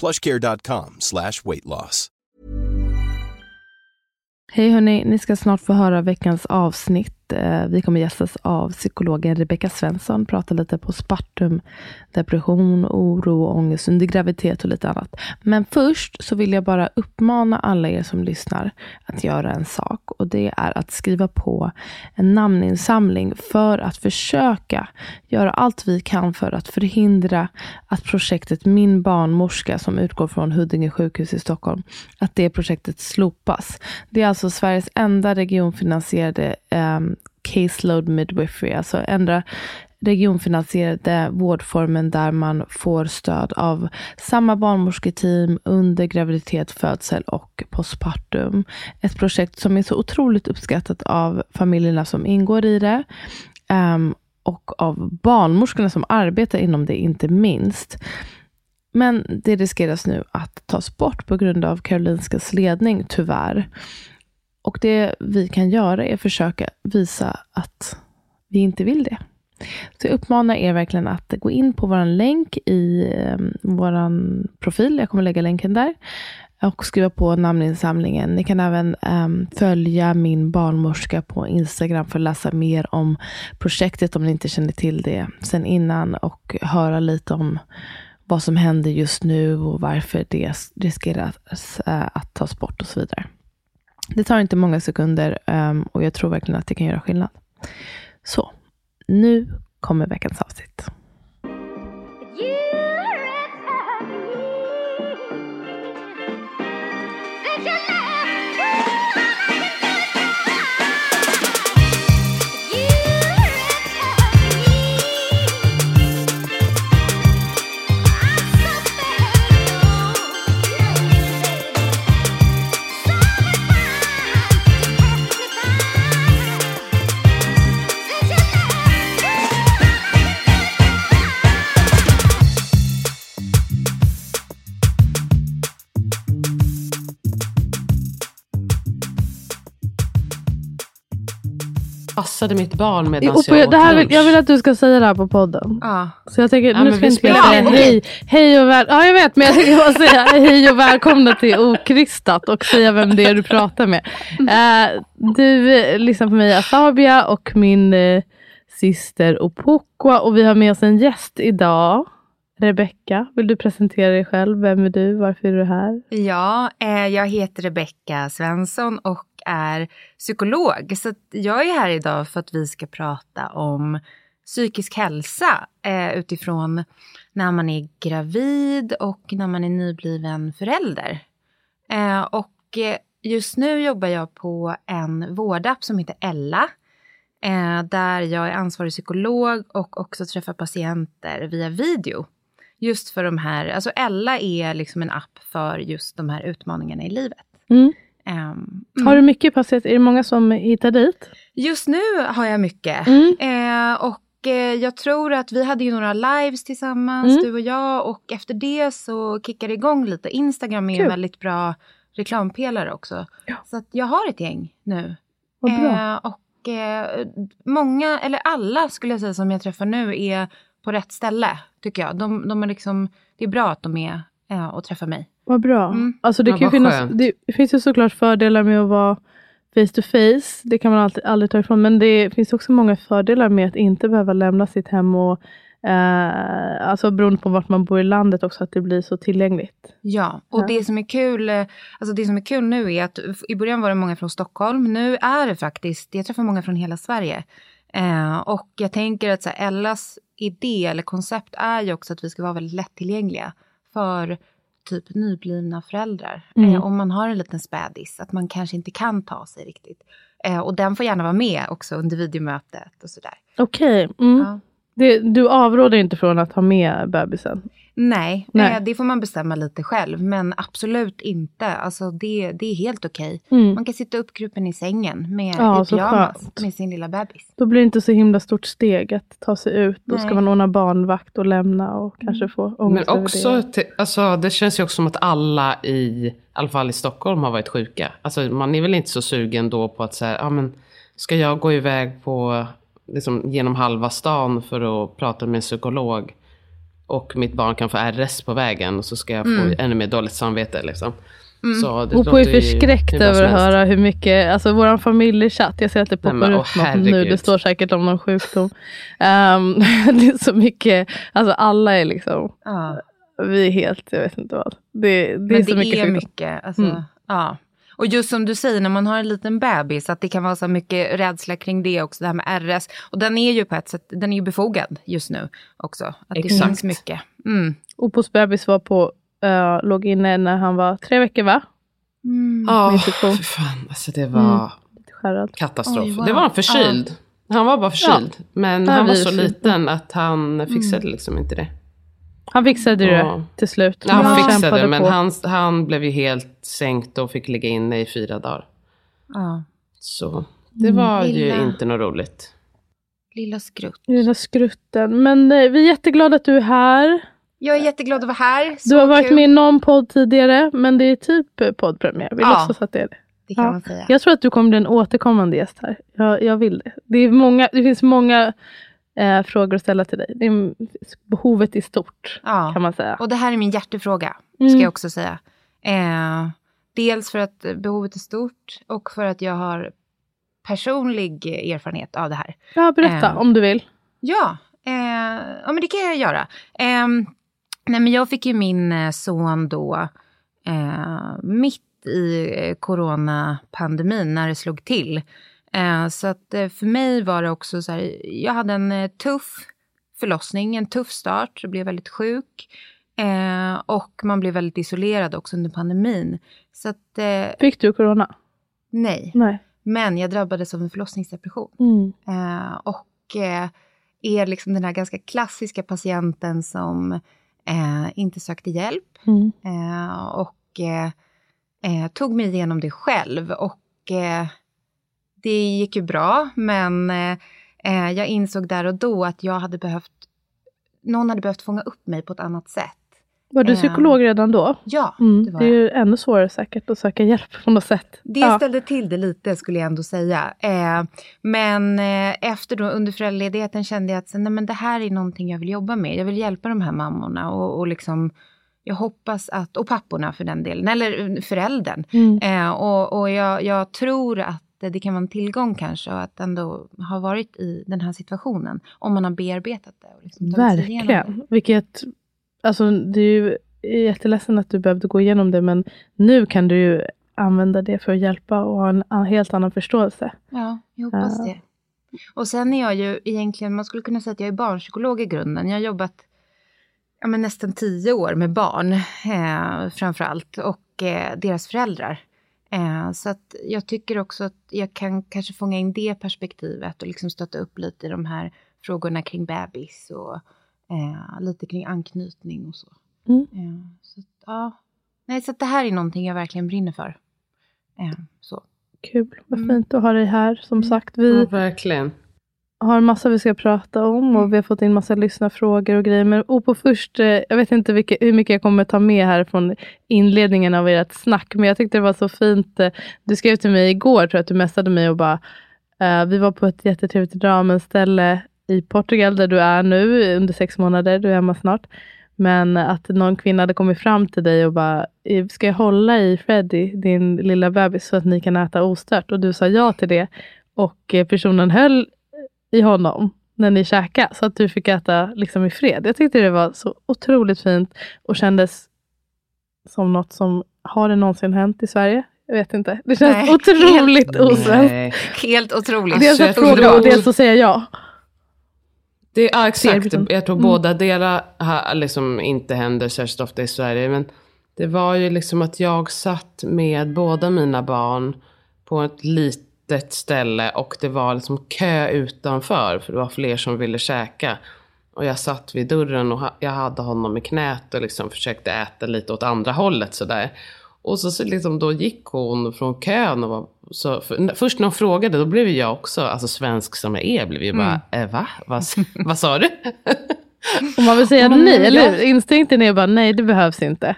plushcare.com slash weight loss. Hej hörni, ni ska snart få höra veckans avsnitt. Eh, Vi kommer gästas av psykologen Rebecka Svensson, prata lite på spartum, depression, oro ångest under graviditet och lite annat. Men först så vill jag bara uppmana alla er som lyssnar att göra en sak och det är att skriva på en namninsamling för att försöka göra allt vi kan för att förhindra att projektet Min barnmorska som utgår från Huddinge sjukhus i Stockholm, att det projektet slopas. Det är alltså Sveriges enda regionfinansierade eh, caseload midwifery, alltså ändra regionfinansierade vårdformen där man får stöd av samma barnmorsketeam under graviditet, födsel och postpartum. Ett projekt som är så otroligt uppskattat av familjerna som ingår i det. Um, och av barnmorskorna som arbetar inom det, inte minst. Men det riskeras nu att tas bort på grund av Karolinskas ledning, tyvärr. Och det vi kan göra är att försöka visa att vi inte vill det. Så jag uppmanar er verkligen att gå in på vår länk i ehm, vår profil. Jag kommer lägga länken där. Och skriva på namninsamlingen. Ni kan även um, följa min barnmorska på Instagram för att läsa mer om projektet om ni inte känner till det sen innan. Och höra lite om vad som händer just nu och varför det riskerar uh, eh, att tas bort och så vidare. Det tar inte många sekunder um, och jag tror verkligen att det kan göra skillnad. Så, nu kommer veckans avsnitt. Passade mitt barn medan jag, jag det här åt vill, lunch. Jag vill att du ska säga det här på podden. Ja. Så jag tänker, Ja, nu ska vi jag inte spelar säga in. hej, hej och väl, Ja, jag vet, men jag tänker bara säga hej och välkomna till Okrystat och säga vem det är du pratar med. Eh, du eh, lyssnar på mig, Asabia, och min eh, syster Opokwa. Och vi har med oss en gäst idag. Rebecka, vill du presentera dig själv? Vem är du? Varför är du här? Ja, eh, jag heter Rebecka Svensson och är psykolog. Så jag är här idag för att vi ska prata om psykisk hälsa eh, utifrån när man är gravid och när man är nybliven förälder. Eh, och eh, just nu jobbar jag på en vårdapp som heter Ella. Eh, där jag är ansvarig psykolog och också träffar patienter via video. Just för de här, alltså Ella är liksom en app för just de här utmaningarna i livet. Mm. Ehm, Har du mycket patienter? Är det många som hittar dit? Just nu har jag mycket. Mm. Eh, och eh, jag tror att vi hade ju några lives tillsammans, Mm. du och jag. Och efter det så kickade det igång lite. Instagram är en väldigt bra reklampelare också. Ja. Så att jag har ett gäng nu. Vad bra. Eh, och eh, många, eller alla skulle jag säga som jag träffar nu är på rätt ställe. Tycker jag. De, de är liksom, det är bra att de är eh, och träffar mig. Vad bra. Mm. Alltså det, Ja, kan finnas, skönt. det finns ju såklart fördelar med att vara face to face. Det kan man alltid, aldrig ta ifrån. Men det finns också många fördelar med att inte behöva lämna sitt hem. och eh, Alltså beroende på vart man bor i landet också, att det blir så tillgängligt. Ja, och Ja. det som är kul, eh, alltså det som är kul nu är att i början var det många från Stockholm. Nu är det faktiskt, jag träffar många från hela Sverige. Eh, och jag tänker att så här, Ellas idé eller koncept är ju också att vi ska vara väldigt lättillgängliga för typ nyblivna föräldrar. Mm. Eh, om man har en liten spädis, att man kanske inte kan ta sig riktigt. Eh, och den får gärna vara med också under videomötet och sådär. Okej. Mm. Ja. Det, du avråder inte från att ha med bebisen? Nej, Nej. Eh, det får man bestämma lite själv. Men absolut inte. Alltså det, det är helt okej. Mm. Man kan sitta uppgruppen i sängen med, Ja, i pyjamas med sin lilla bebis. Då blir det inte så himla stort steg att ta sig ut. Då ska Nej. man ordna barnvakt och lämna och kanske få Men ångest över också, det. alltså, det känns ju också som att alla i, i alla fall i Stockholm har varit sjuka. Alltså, man är väl inte så sugen då på att säga, ja men ska jag gå iväg på, liksom, genom halva stan för att prata med en psykolog och mitt barn kan få RS på vägen och så ska jag få ännu mer dåligt samvete liksom. Så det Hoppo är låter ju förskräckt över att höra hur mycket, alltså våran familjechatt, jag ser att det poppar men, upp något nu, det står säkert om någon sjukdom. Ehm, det är så mycket, alltså alla är liksom, Ja. vi är helt, jag vet inte vad. Det, det är Men så det mycket är sjukdom. mycket. Alltså, Mm. ja. Och just som du säger, när man har en liten bebis, att det kan vara så mycket rädsla kring det också, det här med RS. Och den är ju på ett sätt, den är ju befogad just nu också. Att det Exakt. finns mycket. Mm. Opos bebis var på, uh, låg inne när han var tre veckor va? Ja, infektion. för fan. Alltså det var Mm. Katastrof. Oj, wow. Det var en förkyld. Han var bara förkyld. Men Ja, han var så liten att han fixade liksom inte det. Han fixade det Ja. till slut. Ja, han fixade det, men han, han blev ju helt sänkt och fick ligga inne i fyra dagar. Ja. Så det var ju Lilla. inte något roligt. Lilla skrutt. Lilla skrutten. Men eh, vi är jätteglada att du är här. Jag är jätteglad att vara här. Så Du har varit kul. med i någon podd tidigare, men det är typ eh, poddpremiär. Vi Ja. låtsas att det är det. Det kan Ja. man säga. Jag tror att du kommer bli en återkommande gäst här. Jag, jag vill det. Det, är många, det finns många eh, frågor att ställa till dig. Är, behovet är stort, Ja. kan man säga. Och det här är min hjärtefråga, Mm. ska jag också säga. Eh, dels för att behovet är stort och för att jag har personlig erfarenhet av det här. Ja, berätta Eh. om du vill. Ja, eh, ja men det kan jag göra. Eh, nej, men jag fick ju min eh, son då eh, mitt i coronapandemin när det slog till. Eh, så att eh, för mig var det också så här, jag hade en eh, tuff förlossning, en tuff start, jag blev väldigt sjuk. Och man blev väldigt isolerad också under pandemin. Så att, Fick du corona? nej. Nej. Men jag drabbades av en förlossningsdepression. Mm. Och är liksom den här ganska klassiska patienten som inte sökte hjälp. Mm. Och tog mig igenom det själv. Och det gick ju bra, men eh, eh, jag insåg där och då att jag hade behövt, någon hade behövt fånga upp mig på ett annat sätt. Var du Eh. psykolog redan då? Ja, Mm. det var Det är jag. ju ännu svårare säkert att söka hjälp på något sätt. Det Ja. ställde till det lite skulle jag ändå säga. Eh, men eh, efter då under föräldraledigheten kände jag att nej, men det här är någonting jag vill jobba med. Jag vill hjälpa de här mammorna och, och liksom jag hoppas att, och papporna för den delen, eller föräldern. Mm. Eh, och och jag, jag tror att det kan vara en tillgång kanske och att ändå ha varit i den här situationen. Om man har bearbetat det. Och liksom igenom det. Verkligen. Vilket, alltså det är ju jätteledsen att du behövde gå igenom det, men nu kan du ju använda det för att hjälpa och ha en an- helt annan förståelse. Ja, jag hoppas Ja. det. Och sen är jag ju egentligen, man skulle kunna säga att jag är barnpsykolog i grunden. Jag har jobbat ja, men nästan tio år med barn eh, framför allt och eh, deras föräldrar. Eh, så att jag tycker också att jag kan kanske fånga in det perspektivet och liksom stötta upp lite i de här frågorna kring bebis och eh, lite kring anknytning och så. Mm. Eh, så att, ja. Nej, så att det här är någonting jag verkligen brinner för. Eh, så. Kul, vad Mm. fint att ha dig här. Som Mm. sagt, Ja, vi verkligen. Har massa vi ska prata om Mm. och vi har fått in massa lyssnarfrågor och grejer. Men Opo först, eh, jag vet inte vilka, hur mycket jag kommer ta med här från inledningen av ert snack, men jag tyckte det var så fint. eh, Du skrev till mig igår, tror jag att du messade mig och bara, eh, vi var på ett jättetrevligt ramenställe i Portugal, där du är nu under sex månader, du är hemma snart. Men att någon kvinna hade kommit fram till dig och bara, "Eh, ska jag hålla i Freddy, din lilla bebis, så att ni kan äta ostört? Och du sa ja till det. Och personen höll i honom när ni käkade, så att du fick äta liksom i fred. Jag tyckte det var så otroligt fint och kändes som något som, har det någonsin hänt i Sverige? Jag vet inte. Det känns Nej, otroligt helt- osvenskt. Nej. Helt otroligt. Dels att fråga och dels att säga ja. Det, ja, exakt. Jag tror Mm. båda delar liksom inte händer särskilt ofta i Sverige. Men det var ju liksom att jag satt med båda mina barn på ett litet ställe och det var liksom kö utanför för det var fler som ville käka. Och jag satt vid dörren och jag hade honom i knät och liksom försökte äta lite åt andra hållet sådär. Och så, så liksom, då gick hon från kön och var så, för, först när hon frågade då blev jag också, alltså svensk som jag är, blev ju bara, eh, va? Vad, vad sa du? Och man vill säga nej, eller hur? Instinkten är bara nej, det behövs inte.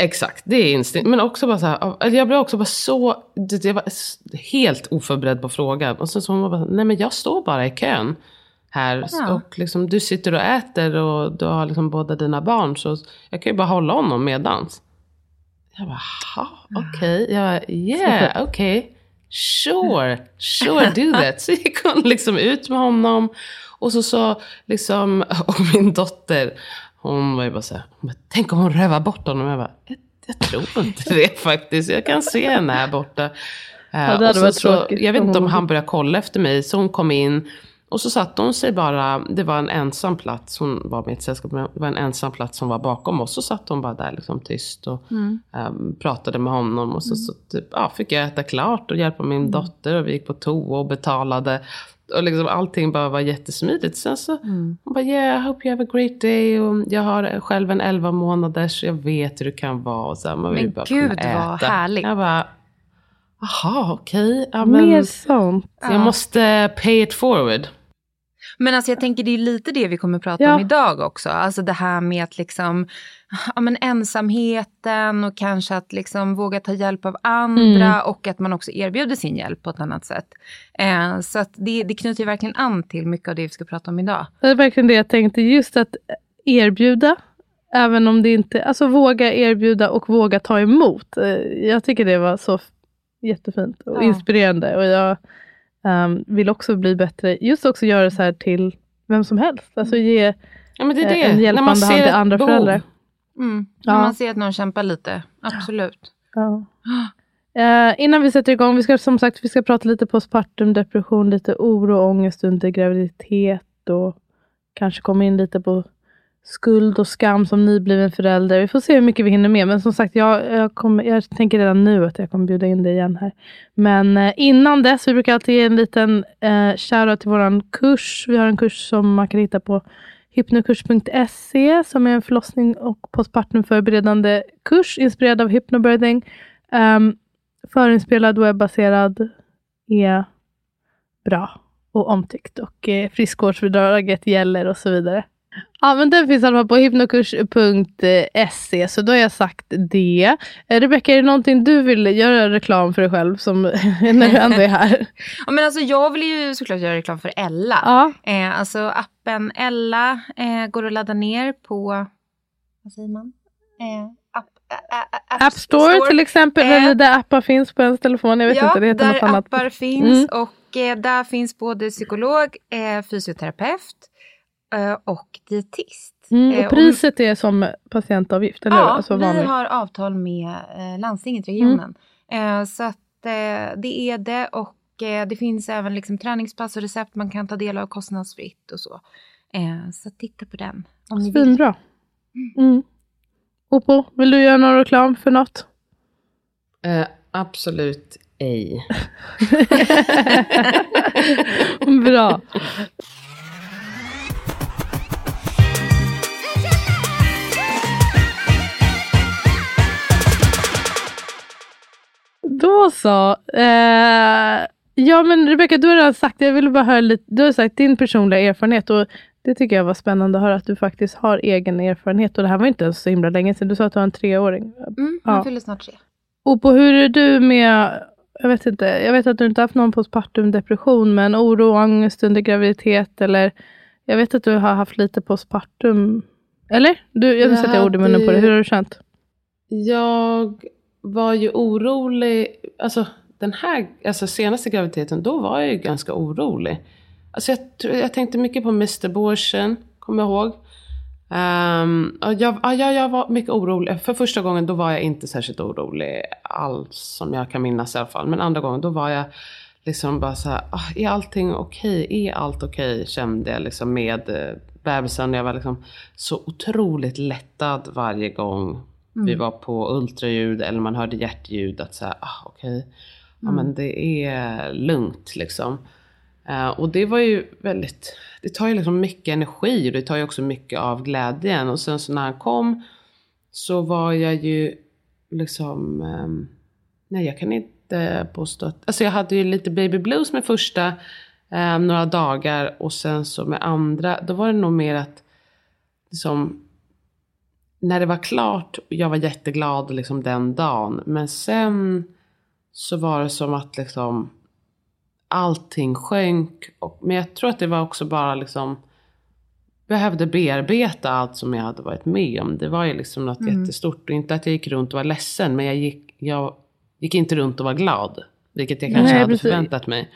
Exakt, det är instinkt. Men också bara så här, eller jag blev också bara så, jag var helt oförberedd på frågan. Och sen så hon bara, nej men jag står bara i kön här. Ja. Och liksom, du sitter och äter och du har liksom båda dina barn. Så jag kan ju bara hålla honom medans. Jag bara, "Ha, okej. Jag bara, yeah, okej. Sure, sure do that. Så gick hon liksom ut med honom. Och så sa liksom, och min dotter, hon var ju bara så här, bara, tänk om hon rövar bort honom. Jag bara, jag, jag tror inte det faktiskt. Jag kan se henne här borta. Eh, det hade och så, varit så, tråkigt jag vet inte om han började kolla efter mig. Så hon kom in. Och så satte hon sig bara, det var en ensam plats, hon var med ett sällskap, men det var en ensam plats som var bakom oss. Så satt hon bara där liksom tyst och ehm, pratade med honom. Och så, så typ, ja, fick jag äta klart och hjälpa min dotter och vi gick på toa och betalade. Och liksom allting bara var jättesmidigt. Sen så hon bara, yeah, I hope you have a great day. Och jag har själv en 11 månaders, jag vet hur det kan vara. Och så här, man vill Men bara gud, vad härligt. Jag bara, jaha okej. Ja, men Mer sånt. jag måste pay it forward. Men alltså jag tänker det är lite det vi kommer prata Ja. om idag också. Alltså det här med att liksom, ja men ensamheten och kanske att liksom våga ta hjälp av andra Mm. och att man också erbjuder sin hjälp på ett annat sätt. Eh, så att det, det knyter verkligen an till mycket av det vi ska prata om idag. Det är verkligen det jag tänkte, just att erbjuda, även om det inte, alltså våga erbjuda och våga ta emot. Eh, Jag tycker det var så jättefint och Ja. inspirerande och jag ehm, vill också bli bättre, just också göra det så här till vem som helst. Alltså ge Ja det eh, det. en hjälpande hand till andra behov. föräldrar. Mm. Ja. När man ser att någon kämpar lite, absolut. Ja. Eh, innan vi sätter igång, vi ska som sagt vi ska prata lite postpartum, depression, lite oro och ångest under graviditet och kanske komma in lite på skuld och skam som nybliven förälder. Vi får se hur mycket vi hinner med. Men som sagt, jag, jag, kommer, jag tänker redan nu att jag kommer bjuda in dig igen här. Men eh, innan dess, vi brukar alltid ge en liten eh, shoutout till vår kurs. Vi har en kurs som man kan hitta på hypnokurs.se som är en förlossning och postpartumförberedande kurs inspirerad av hypnobirthing. Um, förinspelad, webbaserad, är bra och omtyckt och eh, friskvårdsbidraget gäller och så vidare. Ja, men den finns i alla fall på hypnokurs.se, så då har jag sagt det. Eh, Rebecka, är det någonting du vill göra reklam för dig själv som, när du ändå är här? Ja, men alltså, jag vill ju såklart göra reklam för Ella. Ja, Eh, alltså appen Ella eh, går att ladda ner på, vad säger man? Eh, app, App Store till exempel, Eh, eller där appar finns på ens telefon. Jag vet ja, inte, det heter där något annat. appar finns Mm. och eh, där finns både psykolog, eh, fysioterapeut och dietist. Mm, Eh, och priset är som patientavgift, eller? Ja, Alltså vi har avtal med eh, landstinget, regionen. Mm. Eh, så att eh, det är det och eh, det finns även liksom träningspass och recept man kan ta del av kostnadsfritt och så. Eh, så titta på den om ni vill. Svinbra. Mm. Oppo, vill du göra någon reklam för något? Eh, absolut ej. Bra. Då så. Eh, ja men Rebecka, du har redan sagt, jag ville bara höra lite, du har sagt din personliga erfarenhet och det tycker jag var spännande att höra att du faktiskt har egen erfarenhet och det här var inte ens så himla länge sedan. Du sa att du har en treåring. Mm, Ja. han fyller snart tre. Och på hur är du med, jag vet inte, jag vet att du inte haft någon postpartum depression, men oro och ångest under graviditet eller jag vet att du har haft lite postpartum, eller? Du, jag vill Jag sätta ord i munnen på det, hur har du känt? Jag var ju orolig, alltså den här, alltså senaste graviditeten, då var jag ju ganska orolig. Alltså jag, jag tänkte mycket på Mr. Borsen, kommer jag ihåg. Um, jag, ja, jag, jag var mycket orolig. För första gången då var jag inte särskilt orolig alls, som jag kan minnas i alla fall. Men andra gången då var jag liksom bara såhär, ah, är allting okej? Är allt okej? Kände jag liksom med eh, bebisen. Jag var liksom så otroligt lättad varje gång vi var på ultraljud eller man hörde hjärtljud. Att säga, ah, okej, ja men det är lugnt liksom. Eh, och det var ju väldigt, det tar ju liksom mycket energi och det tar ju också mycket av glädjen. Och sen så när han kom så var jag ju liksom, ehm, nej jag kan inte påstå att, alltså jag hade ju lite baby blues med första eh, några dagar och sen så med andra, då var det nog mer att liksom, när det var klart, jag var jätteglad liksom den dagen, men sen så var det som att liksom allting sjönk. Och, men jag tror att det var också bara liksom behövde bearbeta allt som jag hade varit med om. Det var ju liksom något mm. jättestort. Och inte att jag gick runt och var ledsen, men jag gick, jag gick inte runt och var glad. Vilket jag kanske Nej, hade precis. förväntat mig.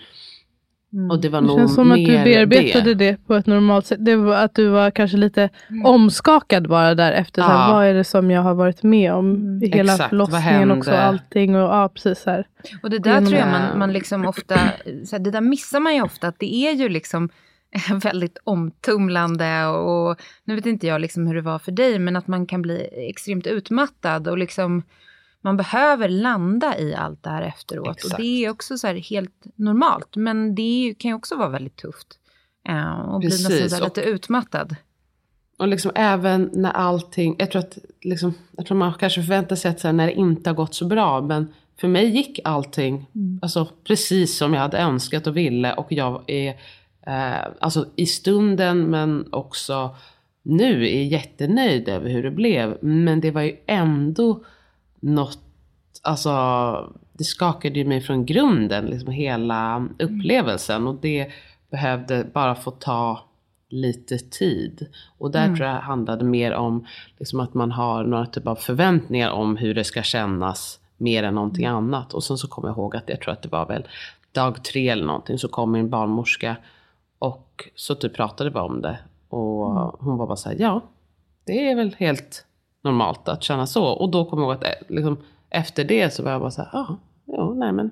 Mm. Och det var det nog känns som att du bearbetade det. det. på ett normalt sätt. Det var att du var kanske lite mm. omskakad bara där efter. Ja. Så här, vad är det som jag har varit med om mm. i hela Exakt, förlossningen också. Allting och, ja, precis här. Och det där tror jag man, man liksom ofta, så här, det där missar man ju ofta. Att det är ju liksom väldigt omtumlande och nu vet inte jag liksom hur det var för dig men att man kan bli extremt utmattad och liksom man behöver landa i allt det här efteråt. Exakt. Och det är också så helt normalt. Men det kan ju också vara väldigt tufft. Uh, och Precis. bli nästan lite utmattad. Och liksom även när allting, jag tror att liksom, jag tror man kanske förväntar sig att här, när det inte har gått så bra. Men för mig gick allting mm. alltså, precis som jag hade önskat och ville. Och jag är eh, alltså i stunden men också nu är jättenöjd över hur det blev. Men det var ju ändå något, alltså det skakade ju mig från grunden, liksom hela upplevelsen. Och det behövde bara få ta lite tid. Och där mm. tror jag handlade mer om liksom att man har några typ av förväntningar om hur det ska kännas mer än någonting mm. annat. Och sen så kommer jag ihåg att jag tror att det var väl dag tre eller någonting så kom min barnmorska och så typ pratade vi om det. Och mm. hon var bara så här, ja det är väl helt normalt att känna så. Och då kommer jag ihåg att eh, liksom, efter det så var jag bara så här, ja, jo, nej men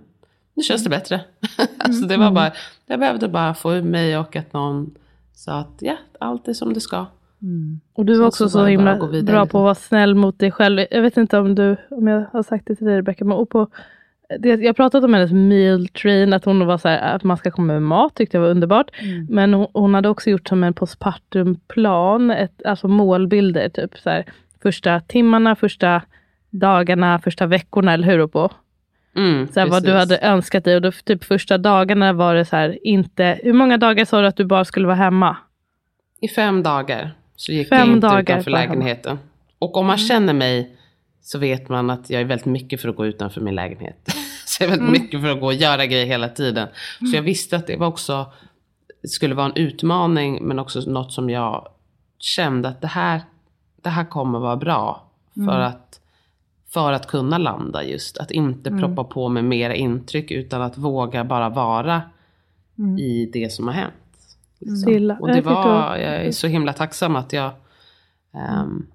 nu känns det bättre. alltså det var mm. bara, jag behövde bara få ur mig och att någon sa att ja, allt är som det ska. Mm. Och du var också så, så himla bra på att vara snäll mot dig själv. Jag vet inte om, du, om jag har sagt det till dig Rebecka, men på, det, jag har pratat om hennes meal train, att hon var så här, att man ska komma med mat, tyckte jag var underbart. Mm. Men hon, hon, hade också gjort som en postpartum plan, ett, alltså målbilder. Typ så här, första timmarna, första dagarna, första veckorna, eller hur? På. Mm, så här, vad du hade önskat dig. Och då, typ första dagarna var det så här, inte... Hur många dagar sa du att du bara skulle vara hemma? I fem dagar så gick fem jag inte utanför lägenheten. Hemma. Och om man mm. känner mig så vet man att jag är väldigt mycket för att gå utanför min lägenhet. så jag är väldigt mm. mycket för att gå och göra grejer hela tiden. Så jag mm. visste att det var också skulle vara en utmaning men också något som jag kände att det här det här kommer vara bra. För, mm. att, för att kunna landa just. Att inte mm. proppa på med mera intryck utan att våga bara vara mm. i det som har hänt. Liksom. Och det var, jag är så himla tacksam att jag um,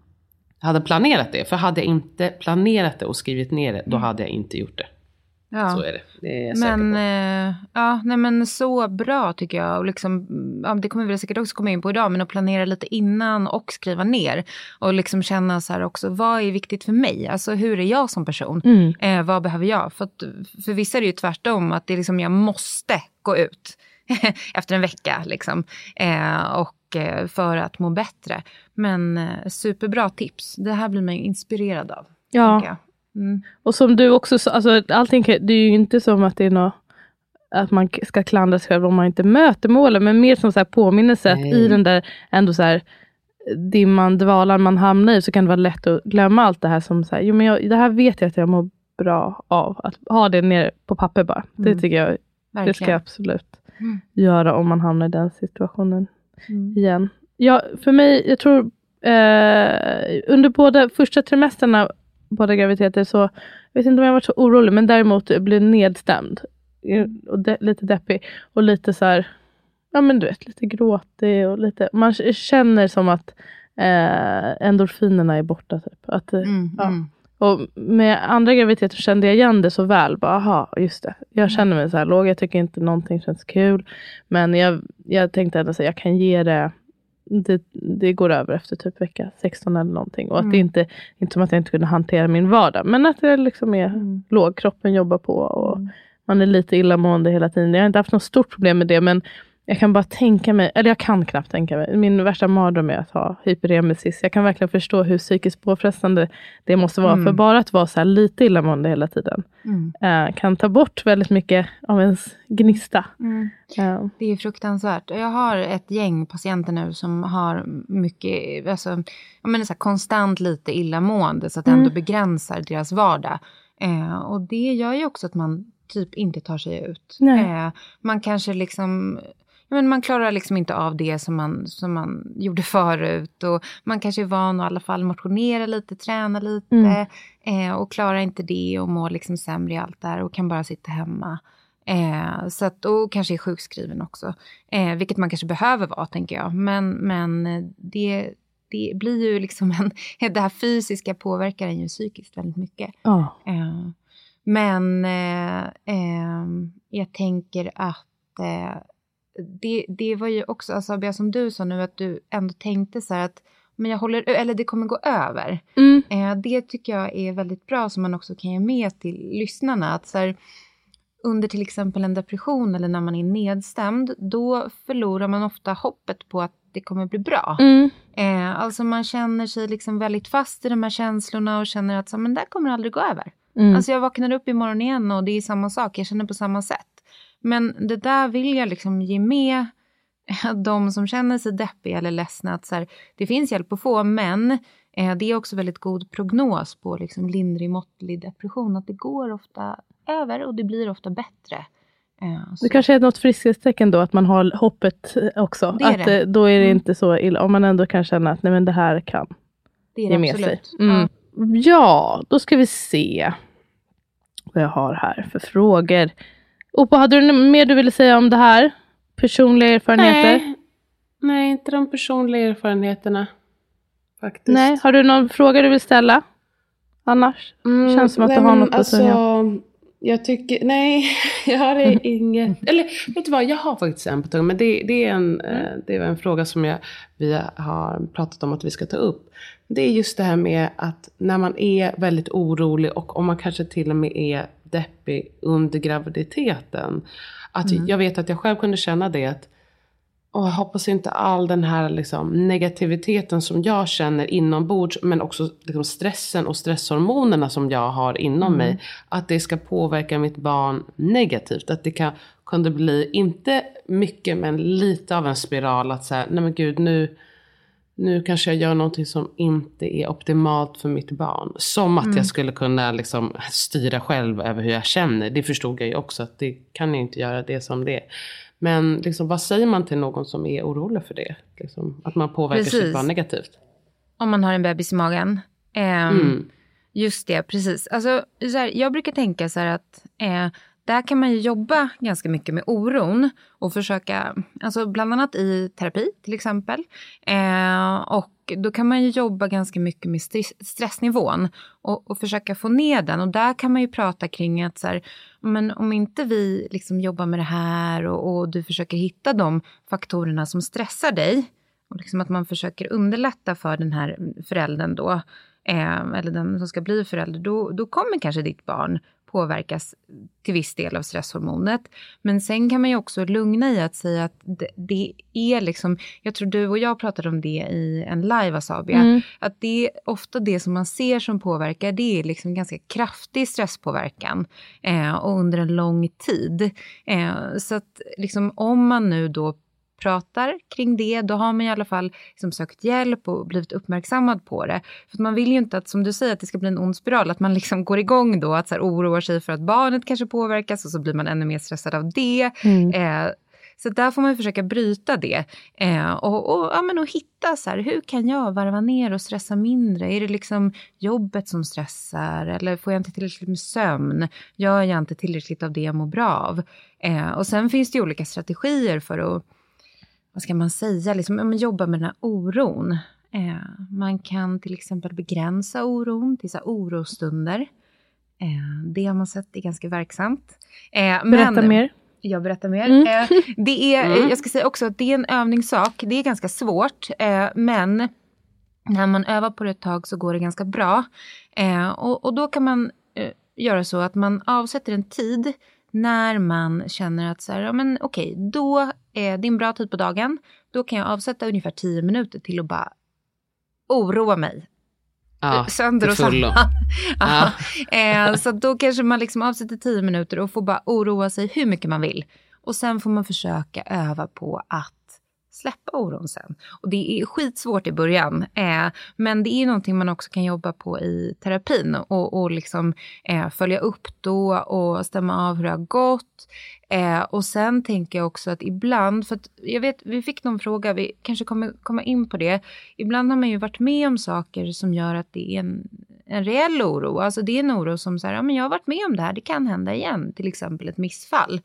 hade planerat det. För hade jag inte planerat det och skrivit ner det, då mm. hade jag inte gjort det. Ja. Så är det. Det är jag men, eh, ja, nej, men så bra tycker jag. Och liksom, ja, det kommer vi säkert också komma in på idag, men att planera lite innan och skriva ner. Och liksom känna så här också, vad är viktigt för mig? Alltså hur är jag som person? Mm. Eh, vad behöver jag? För, att, för vissa är det ju tvärtom, att det är liksom, jag måste gå ut efter en vecka. Liksom. Eh, och eh, för att må bättre. Men eh, superbra tips. Det här blir man ju inspirerad av. Ja. Mm. Och som du också sa, alltså, allting, det är ju inte som att det är något att man ska klandra sig själv om man inte möter målen, men mer som så här påminnelse att i den där ändå så här dimman, dvalan man hamnar i, så kan det vara lätt att glömma allt det här som, så här, jo men jag, det här vet jag att jag mår bra av. Att ha det nere på papper bara. Mm. Det tycker jag, Verkligen. det ska jag absolut mm. göra om man hamnar i den situationen mm. igen. Ja, för mig, jag tror eh, under båda första trimesterna båda graviditeter så, jag vet inte om jag varit så orolig, men däremot blev nedstämd. Och de, lite deppig. Och lite så här, ja men du vet, lite gråtig och lite, man känner som att eh, endorfinerna är borta. Typ. Att, eh, mm, ja. mm. Och med andra graviditeter kände jag igen det så väl. Bara, aha, just det. Jag mm. känner mig så här låg. Jag tycker inte någonting känns kul. Men jag, jag tänkte ändå att jag kan ge det det, det går över efter typ vecka 16 eller någonting. Och att det mm. inte, inte som att jag inte kunde hantera min vardag. Men att det liksom är mm. låg, kroppen jobbar på och mm. man är lite illamående hela tiden. Jag har inte haft något stort problem med det, men jag kan bara tänka mig, eller jag kan knappt tänka mig, min värsta mardröm är att ha hyperemesis. Jag kan verkligen förstå hur psykiskt påfrestande det måste vara. Mm. För bara att vara så lite illamående hela tiden mm. eh, kan ta bort väldigt mycket av ens gnista. Mm. Eh. Det är fruktansvärt. Jag har ett gäng patienter nu som har mycket, alltså, jag menar så här, konstant lite illamående så att det ändå mm. begränsar deras vardag. Eh, och det gör ju också att man typ inte tar sig ut. Eh, man kanske liksom men man klarar liksom inte av det som man, som man gjorde förut. Och man kanske är van att i alla fall motionera lite, träna lite. Mm. Eh, och klarar inte det och mår liksom sämre i allt där och kan bara sitta hemma. Eh, så att, och kanske är sjukskriven också. Eh, vilket man kanske behöver vara, tänker jag. Men, men det, det blir ju liksom en... Det här fysiska påverkar en ju psykiskt väldigt mycket. Oh. Eh, men eh, eh, jag tänker att det, det var ju också, alltså, som du sa nu, att du ändå tänkte så här att men jag håller, eller det kommer gå över. Mm. Eh, det tycker jag är väldigt bra som man också kan ge med till lyssnarna. Att så här, under till exempel en depression eller när man är nedstämd, då förlorar man ofta hoppet på att det kommer bli bra. Mm. Eh, alltså man känner sig liksom väldigt fast i de här känslorna och känner att så, men det kommer aldrig gå över. Mm. Alltså jag vaknar upp imorgon igen och det är samma sak, jag känner på samma sätt. Men det där vill jag liksom ge med de som känner sig deppiga eller ledsna. Att så här, det finns hjälp att få, men eh, det är också väldigt god prognos på liksom lindrig måttlig depression. Att det går ofta över och det blir ofta bättre. Eh, det kanske är något friskhetstecken då, att man har hoppet också. Det att det. Eh, då är det mm. inte så illa, om man ändå kan känna att nej, men det här kan det ge med sig. Mm. Ja. ja, då ska vi se vad jag har här för frågor. Opa, hade du mer du ville säga om det här? Personliga erfarenheter? Nej, Nej inte de personliga erfarenheterna. Faktiskt. Nej, har du någon fråga du vill ställa? Annars? Mm, Känns som att nej, du har något alltså, att säga. Jag tycker, nej, jag har inget. Eller vet du vad, jag har faktiskt en på tungan. Men det, det, är en, mm. Eh, det är en fråga som jag, vi har pratat om att vi ska ta upp. Det är just det här med att när man är väldigt orolig och om man kanske till och med är deppig under graviditeten. Att mm. Jag vet att jag själv kunde känna det. att och jag hoppas inte all den här liksom, negativiteten som jag känner inombords, men också liksom, stressen och stresshormonerna som jag har inom mm. mig, att det ska påverka mitt barn negativt. Att det kan, kunde bli, inte mycket, men lite av en spiral att säga, nej men gud nu, nu kanske jag gör någonting som inte är optimalt för mitt barn. Som att mm. jag skulle kunna liksom styra själv över hur jag känner. Det förstod jag ju också att det kan jag inte göra det som det är. Men liksom, vad säger man till någon som är orolig för det? Liksom, att man påverkar precis. sitt barn negativt. Om man har en bebis i magen. Um, mm. Just det, precis. Alltså, så här, jag brukar tänka så här att eh, där kan man ju jobba ganska mycket med oron och försöka, alltså bland annat i terapi till exempel. Eh, och då kan man ju jobba ganska mycket med stressnivån och, och, försöka få ner den. Och där kan man ju prata kring att så här, men om inte vi liksom jobbar med det här och, och, du försöker hitta de faktorerna som stressar dig och liksom att man försöker underlätta för den här föräldern då, eh, eller den som ska bli förälder, då, då kommer kanske ditt barn påverkas till viss del av stresshormonet. Men sen kan man ju också lugna i att säga att det, det är liksom, jag tror du och jag pratade om det i en live Asabia, mm. att det är ofta det som man ser som påverkar, det är liksom ganska kraftig stresspåverkan eh, och under en lång tid. Eh, så att liksom om man nu då pratar kring det, då har man i alla fall liksom sökt hjälp och blivit uppmärksammad på det. För man vill ju inte att, som du säger, att det ska bli en ond spiral, att man liksom går igång då, att så här, oroar sig för att barnet kanske påverkas och så blir man ännu mer stressad av det. Mm. Eh, så där får man försöka bryta det eh, och, och, ja, men och hitta så här, hur kan jag varva ner och stressa mindre? Är det liksom jobbet som stressar eller får jag inte tillräckligt med sömn? Gör jag inte tillräckligt av det jag mår bra av? Eh, och sen finns det ju olika strategier för att vad ska man säga, liksom, jobba med den här oron. Eh, man kan till exempel begränsa oron till så orostunder. Eh, det har man sett är ganska verksamt. Eh, Berätta men, mer. Jag berättar mer. Mm. Eh, det är, mm. Jag ska säga också att det är en övningssak. Det är ganska svårt, eh, men när man övar på det ett tag så går det ganska bra. Eh, och, och, då kan man göra så att man avsätter en tid när man känner att så här, ja, men okej, då är det en bra tid på dagen. Då kan jag avsätta ungefär tio minuter till att bara oroa mig. Ja, Sönder och samman. ja. eh, så då kanske man liksom avsätter tio minuter och får bara oroa sig hur mycket man vill. Och sen får man försöka öva på att släppa oron sen. Och det är skitsvårt i början. Eh, men det är någonting man också kan jobba på i terapin. Och, och liksom eh, följa upp då och stämma av hur det har gått. Eh, och sen tänker jag också att ibland, för att jag vet, vi fick någon fråga, vi kanske kommer komma in på det. Ibland har man ju varit med om saker som gör att det är en, en reell oro. Alltså det är en oro som säger, ja men jag har varit med om det här, det kan hända igen. Till exempel ett missfall.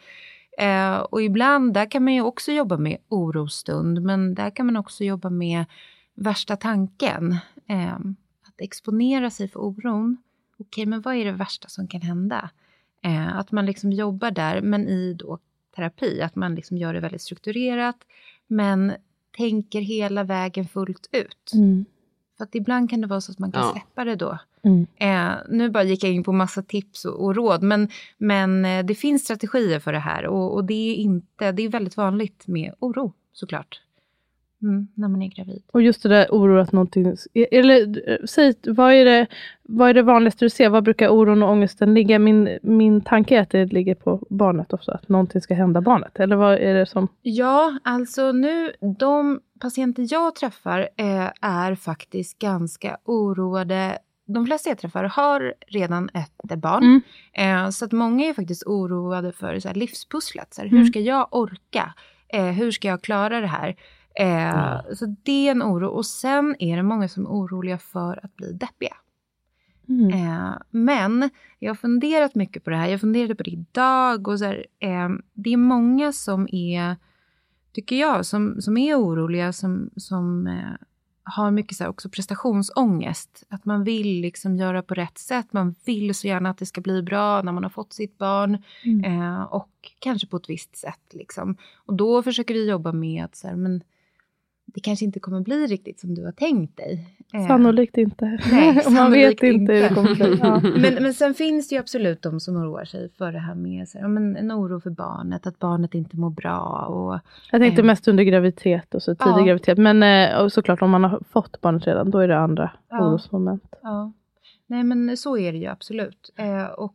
Eh, och ibland, där kan man ju också jobba med orostund, men där kan man också jobba med värsta tanken. Eh, att exponera sig för oron. Okej, men vad är det värsta som kan hända? Eh, att man liksom jobbar där, men i då terapi. Att man liksom gör det väldigt strukturerat, men tänker hela vägen fullt ut. Mm. För att ibland kan det vara så att man kan Ja. släppa det då. Mm. Eh, nu bara gick jag in på massa tips och, och råd, men, men eh, det finns strategier för det här och, och det är inte, det är väldigt vanligt med oro såklart. Mm, när man är gravid. Och just det där oro att någonting... Eller eh, säg, vad är, det, vad är det vanligaste du ser? Var brukar oron och ångesten ligga? Min, min tanke är att det ligger på barnet också, att någonting ska hända barnet. Eller vad är det som... Ja, alltså nu, de patienter jag träffar eh, är faktiskt ganska oroade. De flesta jag träffar har redan ett barn. Mm. Eh, så att många är faktiskt oroade för så här, livspusslet. Så här, Mm. Hur ska jag orka? Eh, hur ska jag klara det här? Eh, Så det är en oro. Och sen är det många som är oroliga för att bli deppiga. Mm. Eh, men jag har funderat mycket på det här. Jag funderade på det idag. Och så här, eh, det är många som är, tycker jag, som, som är oroliga, som, som eh, har mycket så också prestationsångest. Att man vill liksom göra på rätt sätt. Man vill så gärna att det ska bli bra när man har fått sitt barn. Mm. Eh, och kanske på ett visst sätt. Liksom. Och då försöker vi jobba med att så här, men det kanske inte kommer bli riktigt som du har tänkt dig. Eh, Sannolikt inte. Nej, Man sannolikt vet inte hur det kommer bli. Ja. men, men sen finns det ju absolut de som oroar sig för det här med så här, men en oro för barnet, att barnet inte mår bra. Och, Jag tänkte Eh. mest under graviditet och så tidig Ja. graviditet. Men eh, såklart om man har fått barnet redan, då är det andra Ja. orosmoment. ja. Nej men så är det ju absolut. Eh, och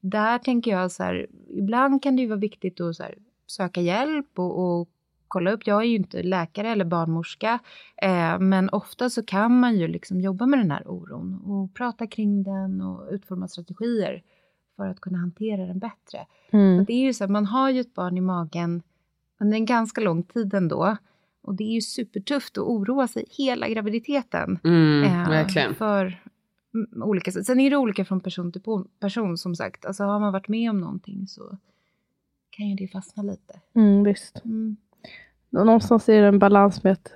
där tänker jag så här, ibland kan det ju vara viktigt att så här, söka hjälp och, och kolla upp. Jag är ju inte läkare eller barnmorska, eh, men ofta så kan man ju liksom jobba med den här oron och prata kring den och utforma strategier för att kunna hantera den bättre. Mm. Det är ju så att man har ju ett barn i magen under en ganska lång tid ändå. Och det är ju supertufft att oroa sig hela graviditeten. Mm, eh, verkligen. För olika. Sen är det olika från person till person som sagt. Alltså har man varit med om någonting så kan ju det fastna lite. Mm, visst. Mm. Någonstans är det en balans med att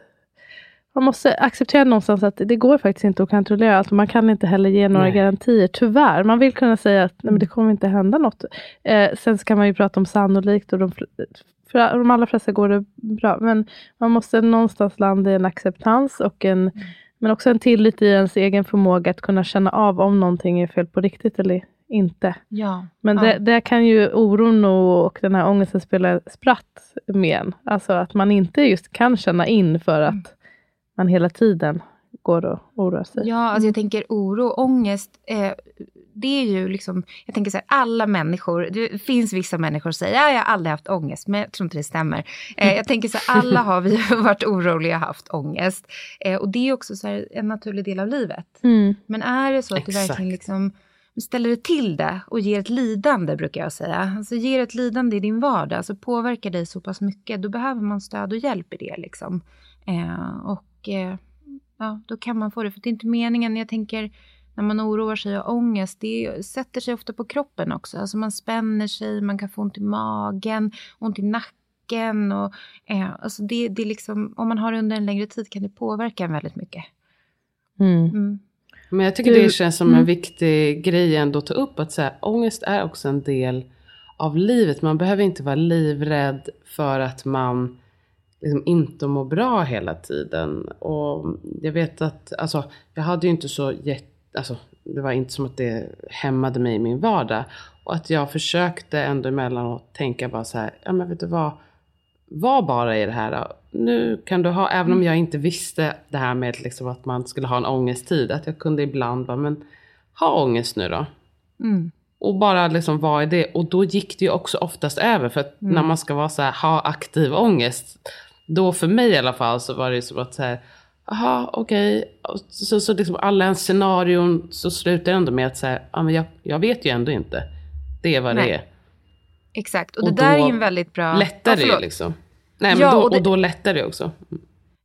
man måste acceptera någonstans att det går faktiskt inte att kontrollera allt. Man kan inte heller ge några Nej. garantier, tyvärr. Man vill kunna säga att nej, men det kommer inte hända något. Eh, sen så kan man ju prata om sannolikt och de, för de allra flesta går det bra. Men man måste någonstans landa i en acceptans och en, men också en tillit i ens egen förmåga att kunna känna av om någonting är fel på riktigt eller inte. Ja. Men ja. det, där kan ju oron och, och den här ångesten spela spratt med en. Alltså att man inte just kan känna in för att Mm. man hela tiden går och oroar sig. Ja, alltså jag tänker oro och ångest. Eh, det är ju liksom, jag tänker så här, alla människor, det finns vissa människor som säger, ja, jag har aldrig haft ångest, men jag tror inte det stämmer. Eh, jag tänker så här, alla har vi varit oroliga och haft ångest. Eh, och det är också så här, en naturlig del av livet. Mm. Men är det så att du Exakt. verkligen liksom ställer det till det och ger ett lidande, brukar jag säga. Alltså ger ett lidande i din vardag, alltså påverkar dig så pass mycket, då behöver man stöd och hjälp i det. Liksom. Eh, och eh, ja, då kan man få det. För det är inte meningen, jag tänker, när man oroar sig och har ångest, det sätter sig ofta på kroppen också. Alltså man spänner sig, man kan få ont i magen, ont i nacken. Och, eh, alltså det, det liksom, om man har det under en längre tid kan det påverka en väldigt mycket. Mm. Mm. Men jag tycker det känns som mm. en viktig grej ändå att ta upp. Att så här, ångest är också en del av livet. Man behöver inte vara livrädd för att man liksom inte mår bra hela tiden. Och jag vet att, alltså jag hade ju inte så jätte, alltså det var inte som att det hämmade mig i min vardag. Och att jag försökte ändå emellanåt tänka bara så här, ja men vet du vad, var bara i det här. Nu kan du ha, även om jag inte visste det här med liksom att man skulle ha en ångesttid, att jag kunde ibland bara, men ha ångest nu då. Mm. Och bara liksom vara i det. Och då gick det ju också oftast över. För att när man ska vara så här, ha aktiv ångest. Då för mig i alla fall så var det ju som att så här, Jaha, okej. Och Så, så liksom alla ens scenarion så slutar ändå med att säga, ja men jag, jag vet ju ändå inte. Det är vad Nej. det är. Exakt, och, Och det där är ju en väldigt bra... Ju förlåt. liksom. Nej men Ja, då, och det- och då lättar det också.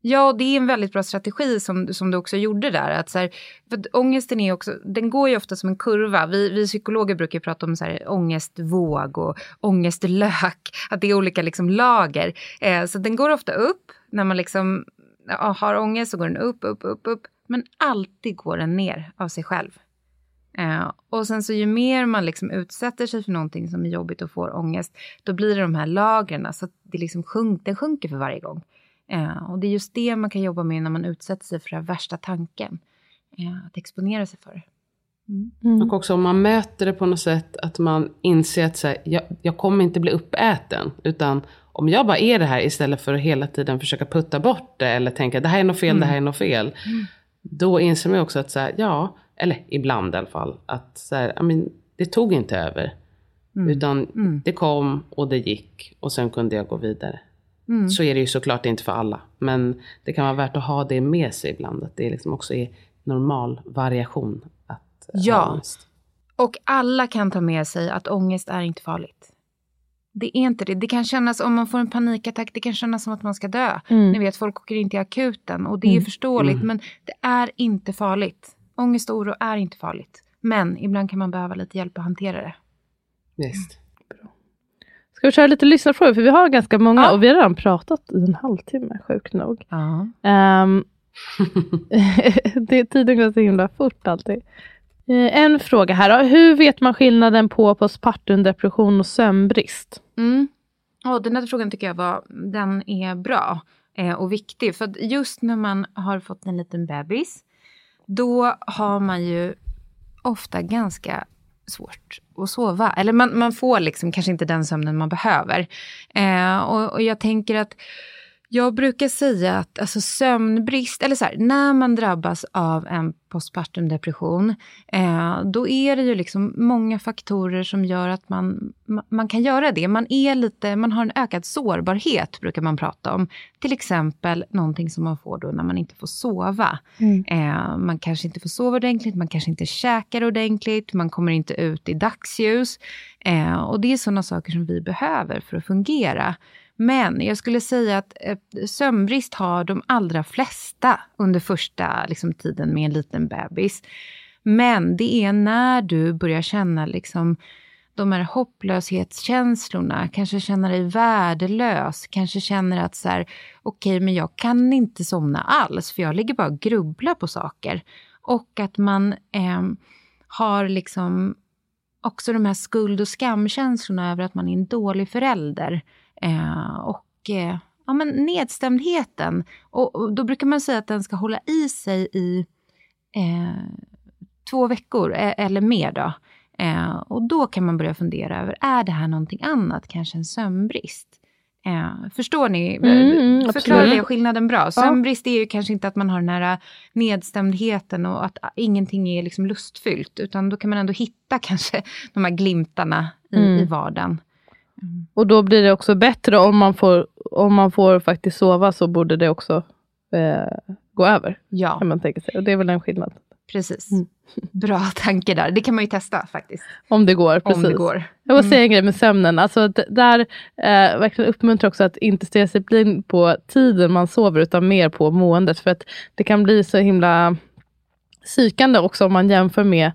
Ja, och det är en väldigt bra strategi som, som du också gjorde där. Att så här, för att ångesten är också, den går ju ofta som en kurva. Vi, vi psykologer brukar prata om så här, ångestvåg och ångestlök. Att det är olika liksom, lager. Eh, så den går ofta upp. När man liksom, ja, har ångest så går den upp, upp, upp, upp. Men alltid går den ner av sig själv. Eh, och sen så ju mer man liksom utsätter sig för någonting som är jobbigt och får ångest, då blir det de här lagren. Så att det liksom sjunk, den sjunker för varje gång. Eh, och det är just det man kan jobba med när man utsätter sig för den värsta tanken. Eh, att exponera sig för. Mm. Och också om man möter det på något sätt att man inser att så här, jag, jag kommer inte bli uppäten. Utan om jag bara är det här istället för att hela tiden försöka putta bort det. Eller tänka det här är något fel, det här är något fel. Då inser man också att så här, ja, eller ibland i alla fall. Att så här, I mean, det tog inte över. Utan det kom och det gick. Och sen kunde jag gå vidare. Så är det ju såklart inte för alla. Men det kan vara värt att ha det med sig ibland. Att det liksom också är normal variation. Att eh, Ja. ha ångest. Och alla kan ta med sig att ångest är inte farligt. Det är inte det. Det kan kännas, om man får en panikattack, det kan kännas som att man ska dö. Mm. Ni vet, folk åker in till akuten och det är ju förståeligt. Men det är inte farligt. Ångest och oro är inte farligt. Men ibland kan man behöva lite hjälp att hantera det. Visst. Ska vi köra lite lyssnarfrågor? För vi har ganska många Ja. och vi har redan pratat i en halvtimme, sjukt nog. Ja. Ehm, det, tiden går så himla fort alltid. Eh, en fråga här då. Hur vet man skillnaden på postpartum depression och sömnbrist? Mm. Ja, den här frågan tycker jag var, den är bra eh, och viktig. För att just när man har fått en liten bebis, då har man ju ofta ganska svårt att sova. Eller man, man får liksom kanske inte den sömnen man behöver. Eh, och, och jag tänker att jag brukar säga att alltså sömnbrist, eller så här, när man drabbas av en postpartum depression, eh, då är det ju liksom många faktorer som gör att man, ma- man kan göra det. Man, är lite, man har en ökad sårbarhet, brukar man prata om. Till exempel någonting som man får då när man inte får sova. Eh, man kanske inte får sova ordentligt, man kanske inte käkar ordentligt, man kommer inte ut i dagsljus. Eh, och det är sådana saker som vi behöver för att fungera. Men jag skulle säga att eh, sömnbrist har de allra flesta under första liksom, tiden med en liten bebis. Men det är när du börjar känna liksom, de här hopplöshetskänslorna, kanske känner dig värdelös, kanske känner att så här, okej, men jag kan inte somna alls, för jag ligger bara och grubblar på saker. Och att man eh, har liksom också de här skuld och skamkänslorna över att man är en dålig förälder. Eh, och eh, ja, men nedstämdheten. Och, och då brukar man säga att den ska hålla i sig i eh, två veckor eh, eller mer. Då. Eh, och då kan man börja fundera över, är det här någonting annat? Kanske en sömnbrist? Eh, förstår ni? Mm, Förklarar det skillnaden bra? Sömnbrist är ju kanske inte att man har den här nedstämdheten och att ingenting är liksom lustfyllt. Utan då kan man ändå hitta kanske de här glimtarna i, Mm. i vardagen. Och då blir det också bättre om man får, om man får faktiskt sova så borde det också eh, gå över. Ja, Kan man tänka sig. Och det är väl en skillnad. precis. Mm. Bra tanke där. Det kan man ju testa faktiskt. Om det går. Precis. Om det går. Jag vill säga en grej med sömnen. Alltså, d- där eh, verkligen uppmuntrar också att inte stirra sig blind på tiden man sover utan mer på måendet. För att det kan bli så himla psykande också om man jämför med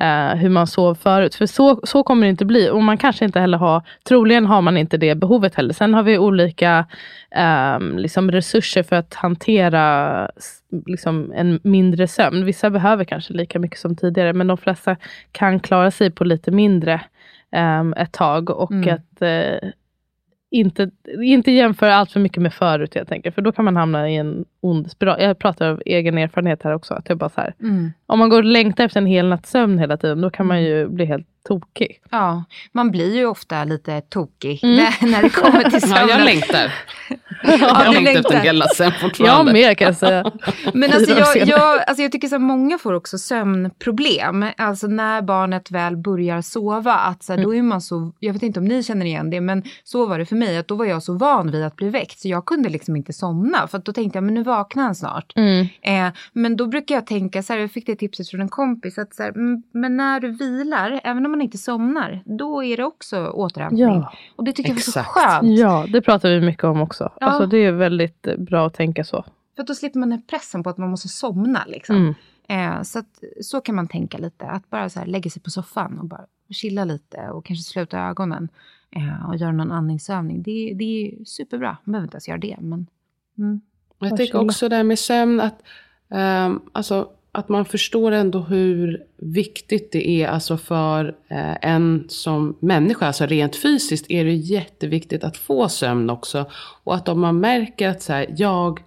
eh, hur man sov förut. För så, så kommer det inte bli. Och man kanske inte heller har, troligen har man inte det behovet heller. Sen har vi olika ehm, liksom resurser för att hantera liksom en mindre sömn. Vissa behöver kanske lika mycket som tidigare, men de flesta kan klara sig på lite mindre ehm, ett tag. Och Mm. att eh, inte, inte jämföra allt för mycket med förut helt enkelt. För då kan man hamna i en ond spiral. Jag pratar av egen erfarenhet här också. Att jag bara så här, Mm. om man går och längtar efter en hel natts sömn hela tiden, då kan man ju bli helt tokig. Ja, man blir ju ofta lite tokig Mm. när, när det kommer till Ja, sömnen. jag längtar. Ja, jag längtar efter en gelasen Jag fortfarande. med kan jag säga. Men alltså jag, jag, alltså jag tycker så många får också sömnproblem. Alltså när barnet väl börjar sova. Att så här, Då är man så, jag vet inte om ni känner igen det, men så var det för mig. att Då var jag så van vid att bli väckt så jag kunde liksom inte somna. För att då tänkte jag, men nu vaknar han snart. Mm. Eh, men då brukar jag tänka så här, jag fick det tipset från en kompis. att så här, mm, Men när du vilar, även om man inte somnar, då är det också återhämtning. Ja. Och det tycker jag var så Exakt. skönt. ja, det pratar vi mycket om också. Ja. Alltså, det är väldigt eh, bra att tänka så. För att då slipper man den pressen på att man måste somna. Liksom. Mm. Eh, så, att, så kan man tänka lite. Att bara så här, lägga sig på soffan och bara chilla lite och kanske sluta ögonen. Eh, och göra någon andningsövning. Det, det är superbra. Man behöver inte ens göra det. Men, mm. Jag tycker också det här med sömn, att, ehm, alltså, att man förstår ändå hur viktigt det är alltså för eh, en som människa, alltså rent fysiskt är det jätteviktigt att få sömn också. Och att om man märker att så här, jag,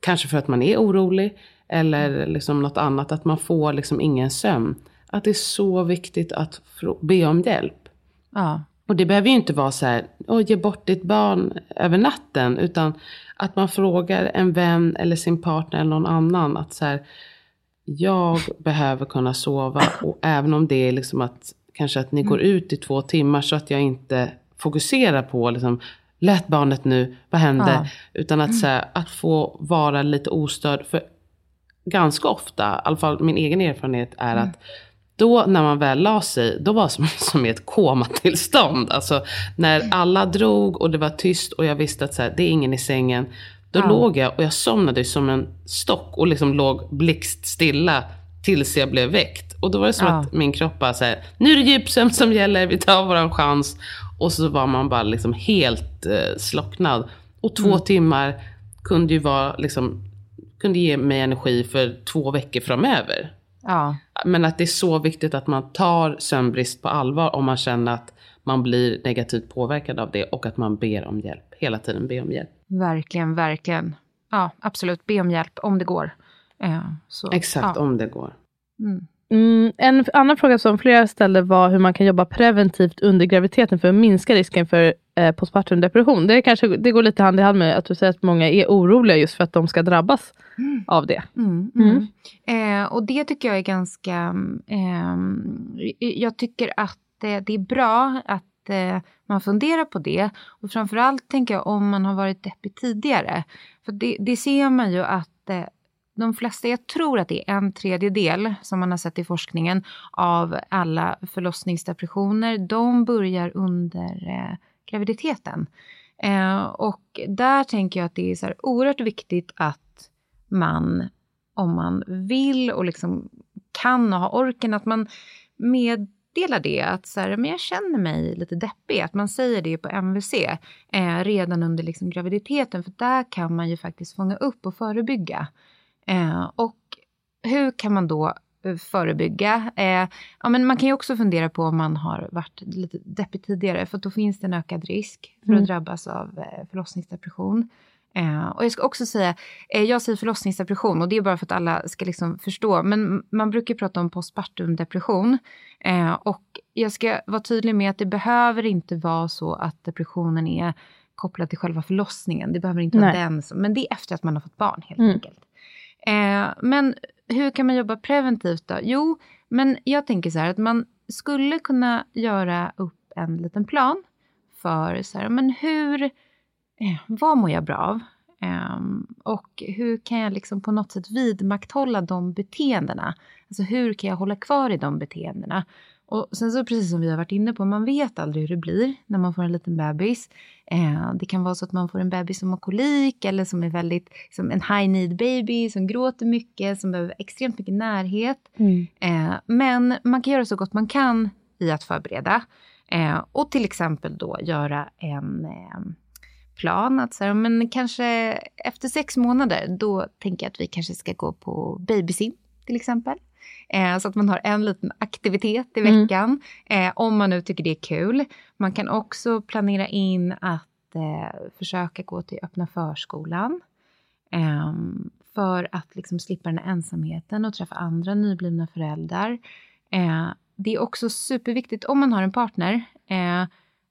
kanske för att man är orolig eller liksom något annat, att man får liksom ingen sömn. Att det är så viktigt att be om hjälp. Ja. Och det behöver ju inte vara så här, Åh, ge bort ditt barn över natten. Utan att man frågar en vän eller sin partner eller någon annan. Att så här, jag behöver kunna sova. Och även om det är liksom att kanske att ni går ut i två timmar. Så att jag inte fokuserar på liksom, lät barnet nu, vad hände? Ja. Utan att, så här, att få vara lite ostörd. För ganska ofta, i alla fall min egen erfarenhet är att då när man väl la sig, då var det som, som i ett komatillstånd. Alltså när alla drog och det var tyst och jag visste att så här, det är ingen i sängen. Då Ja. låg jag och jag somnade som en stock och liksom låg blixtstilla tills jag blev väckt. Och då var det som Ja. att min kropp bara så här, nu är det djupsömn som gäller, vi tar våran chans. Och så var man bara liksom helt eh, slocknad. Och två timmar kunde ju vara liksom, kunde ge mig energi för två veckor framöver. Ja. Men att det är så viktigt att man tar sömnbrist på allvar om man känner att man blir negativt påverkad av det och att man ber om hjälp. Hela tiden be om hjälp. Verkligen, verkligen. Ja, absolut. Be om hjälp om det går. Eh, så, Exakt, Ja. om det går. Mm. Mm, en annan fråga som flera ställde var hur man kan jobba preventivt under graviditeten för att minska risken för eh, postpartum depression. Det, är kanske, det går lite hand i hand med att du säger att många är oroliga just för att de ska drabbas av det. Mm, mm. Eh, och det tycker jag är ganska... ehm, jag tycker att eh, det är bra att eh, man funderar på det. Och framförallt tänker jag om man har varit deppig tidigare. För det, det ser man ju att eh, de flesta, jag tror att det är en tredjedel som man har sett i forskningen av alla förlossningsdepressioner, de börjar under eh, graviditeten. Eh, och där tänker jag att det är så här oerhört viktigt att man, om man vill och liksom kan och har orken, att man med meddelar det. Att så här, men jag känner mig lite deppig. Att man säger det på MVC eh, redan under liksom graviditeten. För där kan man ju faktiskt fånga upp och förebygga. Eh, och hur kan man då eh, förebygga? Eh, ja, men man kan ju också fundera på om man har varit lite deppig tidigare. För då finns det en ökad risk för Mm. att drabbas av eh, förlossningsdepression. Eh, och jag ska också säga, eh, jag säger förlossningsdepression och det är bara för att alla ska liksom förstå. Men man brukar prata om postpartum depression. Eh, och jag ska vara tydlig med att det behöver inte vara så att depressionen är kopplad till själva förlossningen. Det behöver inte vara Nej. den som, men det är efter att man har fått barn helt Mm. enkelt. Men hur kan man jobba preventivt då? Jo, men jag tänker så här att man skulle kunna göra upp en liten plan för så här, men hur, vad mår jag bra av? Ehm, och hur kan jag liksom på något sätt vidmakthålla de beteendena? Alltså hur kan jag hålla kvar i de beteendena? Och sen så precis som vi har varit inne på, man vet aldrig hur det blir när man får en liten bebis. Eh, det kan vara så att man får en bebis som har kolik eller som är väldigt, som en high need baby som gråter mycket, som behöver extremt mycket närhet. Eh, men man kan göra så gott man kan i att förbereda. Eh, och till exempel då göra en eh, plan att så här, men kanske efter sex månader då tänker jag att vi kanske ska gå på babysim till exempel. Eh, så att man har en liten aktivitet i Mm. veckan. Eh, om man nu tycker det är kul. Man kan också planera in att eh, försöka gå till öppna förskolan. Eh, för att liksom slippa den här ensamheten och träffa andra nyblivna föräldrar. Det är också superviktigt om man har en partner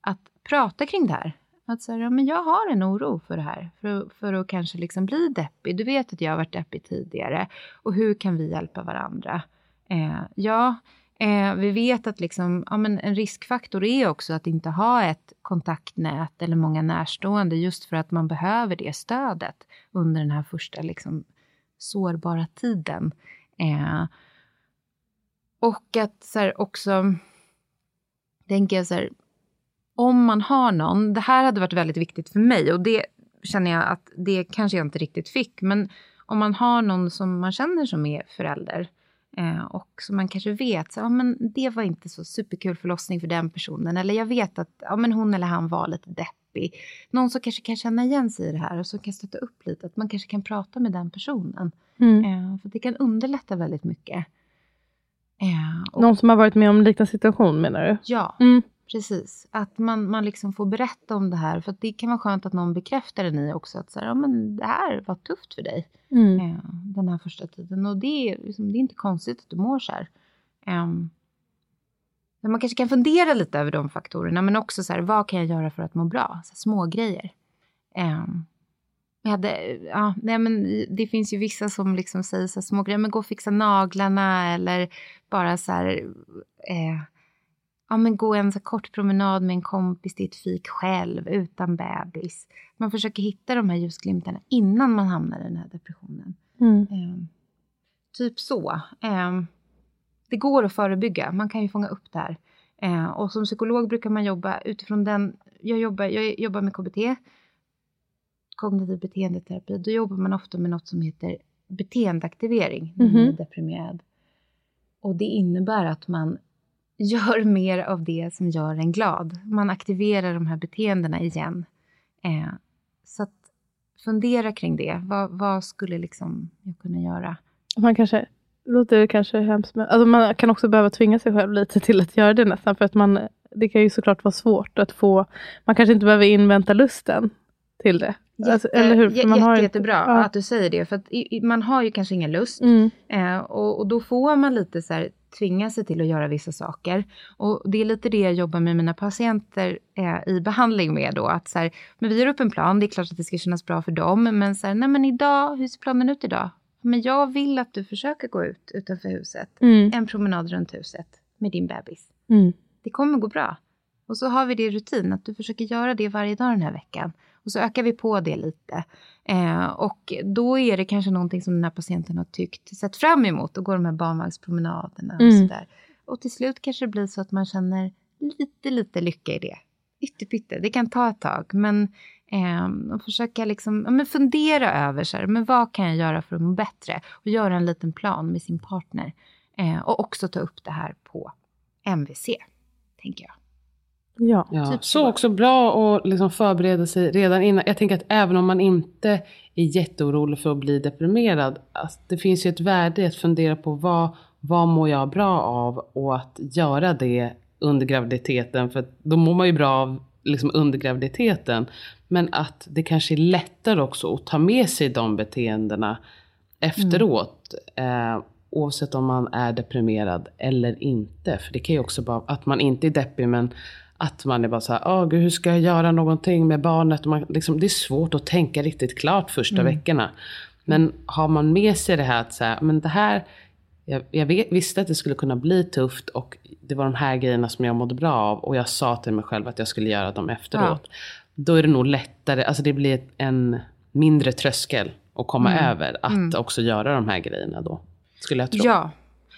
att prata kring det här. Att säga, ja, men jag har en oro för det här, för, för att kanske liksom bli deppig. Du vet att jag har varit deppig tidigare och hur kan vi hjälpa varandra? Eh, ja, eh, vi vet att liksom, ja, men en riskfaktor är också att inte ha ett kontaktnät eller många närstående just för att man behöver det stödet under den här första liksom, sårbara tiden. Eh, och att så här, också, tänker jag så här, om man har någon, det här hade varit väldigt viktigt för mig och det känner jag att det kanske jag inte riktigt fick, men om man har någon som man känner som är förälder eh, och som man kanske vet, så, ja, men det var inte så superkul förlossning för den personen, eller jag vet att ja, men hon eller han var lite deppig. Någon som kanske kan känna igen sig i det här och som kan stötta upp lite, att man kanske kan prata med den personen. Mm. Eh, för det kan underlätta väldigt mycket. Eh, och, Någon som har varit med om en liknande situation menar du? Ja, mm. Precis. Att man, man liksom får berätta om det här. För det kan vara skönt att någon bekräftar det ni också. Att så här, ja, men det här var tufft för dig mm. eh, den här första tiden. Och det är, liksom, det är inte konstigt att du mår så här. Eh, man kanske kan fundera lite över de faktorerna. Men också så här, vad kan jag göra för att må bra? Så här, små grejer. Jag hade, ja, nej men det finns ju vissa som liksom säger så här små grejer, men gå och fixa naglarna eller bara så här, eh, ja men gå en så kort promenad med en kompis till ett fik själv utan bebis. Man försöker hitta de här ljusglimtarna innan man hamnar i den här depressionen. Mm. Eh, typ så. Eh, det går att förebygga, man kan ju fånga upp det här. Eh, och som psykolog brukar man jobba utifrån den, jag jobbar, jag jobbar med KBT, kognitiv beteendeterapi, då jobbar man ofta med något som heter beteendeaktivering när man är mhm. deprimerad. Och det innebär att man gör mer av det som gör en glad. Man aktiverar de här beteendena igen. Eh, så att fundera kring det. Vad, vad, skulle liksom jag kunna göra? Man kanske, låter kanske hemskt, men alltså man kan också behöva tvinga sig själv lite till att göra det nästan. För att man, det kan ju såklart vara svårt att få, man kanske inte behöver invänta lusten till det. Jätte, alltså, eller hur? Man jätte, har jättebra ja. att du säger det. För att man har ju kanske ingen lust. Mm. Eh, och, och, då får man lite så här, tvinga sig till att göra vissa saker. Och det är lite det jag jobbar med mina patienter eh, i behandling med då. Att så här, men vi gör upp en plan, det är klart att det ska kännas bra för dem. Men så här, nej men idag, hur ser planen ut idag? Men jag vill att du försöker gå ut utanför huset. Mm. En promenad runt huset med din bebis. Mm. Det kommer gå bra. Och så har vi det i rutin, att du försöker göra det varje dag den här veckan. Och så ökar vi på det lite. Eh, och då är det kanske någonting som den här patienten har tyckt, sett fram emot, och går de här barnvagnspromenaderna och mm. sådär. Och till slut kanske det blir så att man känner lite, lite lycka i det. Ytterpytte, det kan ta ett tag, men eh, och försöka liksom, ja, men fundera över så här, men vad kan jag göra för att må bättre? Och göra en liten plan med sin partner. Eh, och också ta upp det här på MVC, tänker jag. Ja, ja. Typ så också bra att liksom förbereda sig redan innan. Jag tänker att även om man inte är jätteorolig för att bli deprimerad. Alltså det finns ju ett värde i att fundera på vad, vad mår jag bra av och att göra det under graviditeten. För då mår man ju bra av liksom under graviditeten. Men att det kanske är lättare också att ta med sig de beteendena efteråt. Mm. Eh, oavsett om man är deprimerad eller inte. För det kan ju också vara att man inte är deppig men att man är bara så här, oh, gud, hur ska jag göra någonting med barnet? man, liksom, det är svårt att tänka riktigt klart första mm. veckorna. Men har man med sig det här att så men det här, jag, jag vet, visste att det skulle kunna bli tufft och det var de här grejerna som jag mådde bra av och jag sa till mig själv att jag skulle göra dem efteråt. Ja. Då är det nog lättare, alltså det blir en mindre tröskel att komma mm. över att mm. också göra de här grejerna då. Skulle jag tro. Ja,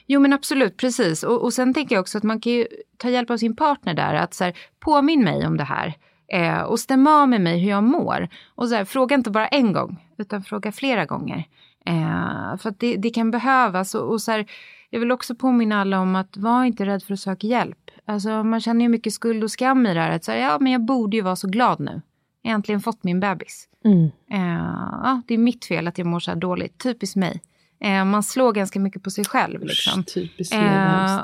Jo men absolut, precis. Och, och sen tänker jag också att man kan ju ta hjälp av sin partner där. Att så här, påminn mig om det här. Eh, och stäm av med mig hur jag mår. Och så här, fråga inte bara en gång, utan fråga flera gånger. Eh, för att det, det, kan behövas. Och, och så här, jag vill också påminna alla om att var inte rädd för att söka hjälp. Alltså, man känner ju mycket skuld och skam i det här. Att så här, ja, men jag borde ju vara så glad nu. Äntligen fått min bebis. Mm. Eh, ja, det är mitt fel att jag mår så här dåligt. Typiskt mig. Eh, man slår ganska mycket på sig själv. Liksom. Typiskt eh,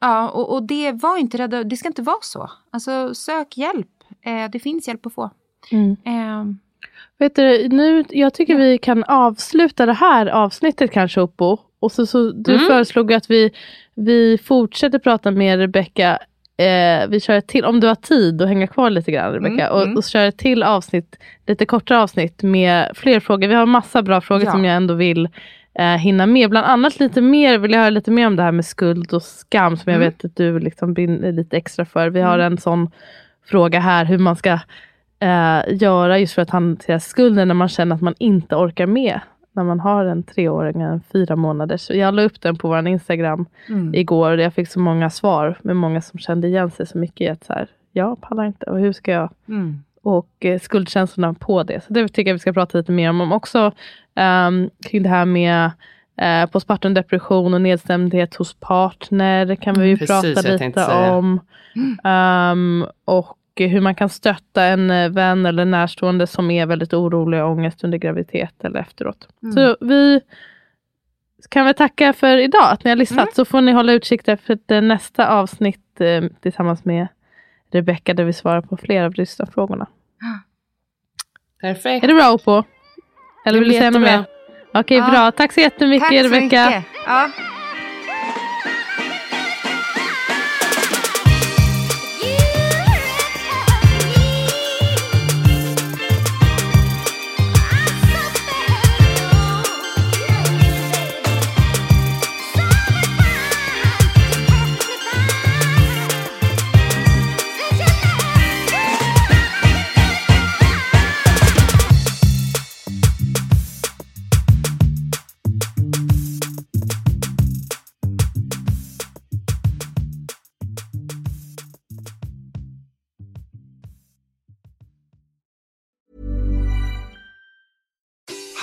Ja, och, och, det var inte rädda, det ska inte vara så. Alltså sök hjälp. Eh, det finns hjälp att få. Mm. Eh, Vet du, nu, jag tycker ja. vi kan avsluta det här avsnittet kanske Oppo. och så, så du Mm. föreslog att vi, vi fortsätter prata med Rebecka. Eh, vi kör till, om du har tid att hänga kvar lite grann Rebecka. Mm, och, mm. och kör ett till avsnitt, lite kortare avsnitt med fler frågor. Vi har massa bra frågor Ja. som jag ändå vill eh, hinna med. Bland annat lite mer, vill jag höra lite mer om det här med skuld och skam som jag Mm. vet att du liksom brinner lite extra för. Vi har en sån fråga här hur man ska eh, göra just för att hantera skulden när man känner att man inte orkar med. När man har en treåring och en fyra månaders. Jag la upp den på vår Instagram Mm. igår och jag fick så många svar med många som kände igen sig så mycket i att så här, jag pallar inte och hur ska jag Mm. och eh, skuldkänslorna på det. Så det tycker jag vi ska prata lite mer om. om också ehm, kring det här med eh, postpartum depression och nedstämdhet hos partner. Det kan vi ju Mm, Precis, prata lite om. Ehm, och hur man kan stötta en eh, vän eller närstående som är väldigt orolig och ångest under graviditet eller efteråt. Mm. Så vi kan väl tacka för idag, att ni har lyssnat. Mm. Så får ni hålla utkik efter det nästa avsnitt eh, tillsammans med Rebecka där vi svarar på flera av lyssnarfrågorna. Perfekt. Är du bra på? Eller vill du säga något mer? Okej, Ja. bra. Tack så jättemycket Tack så Rebecka. mycket. Ja.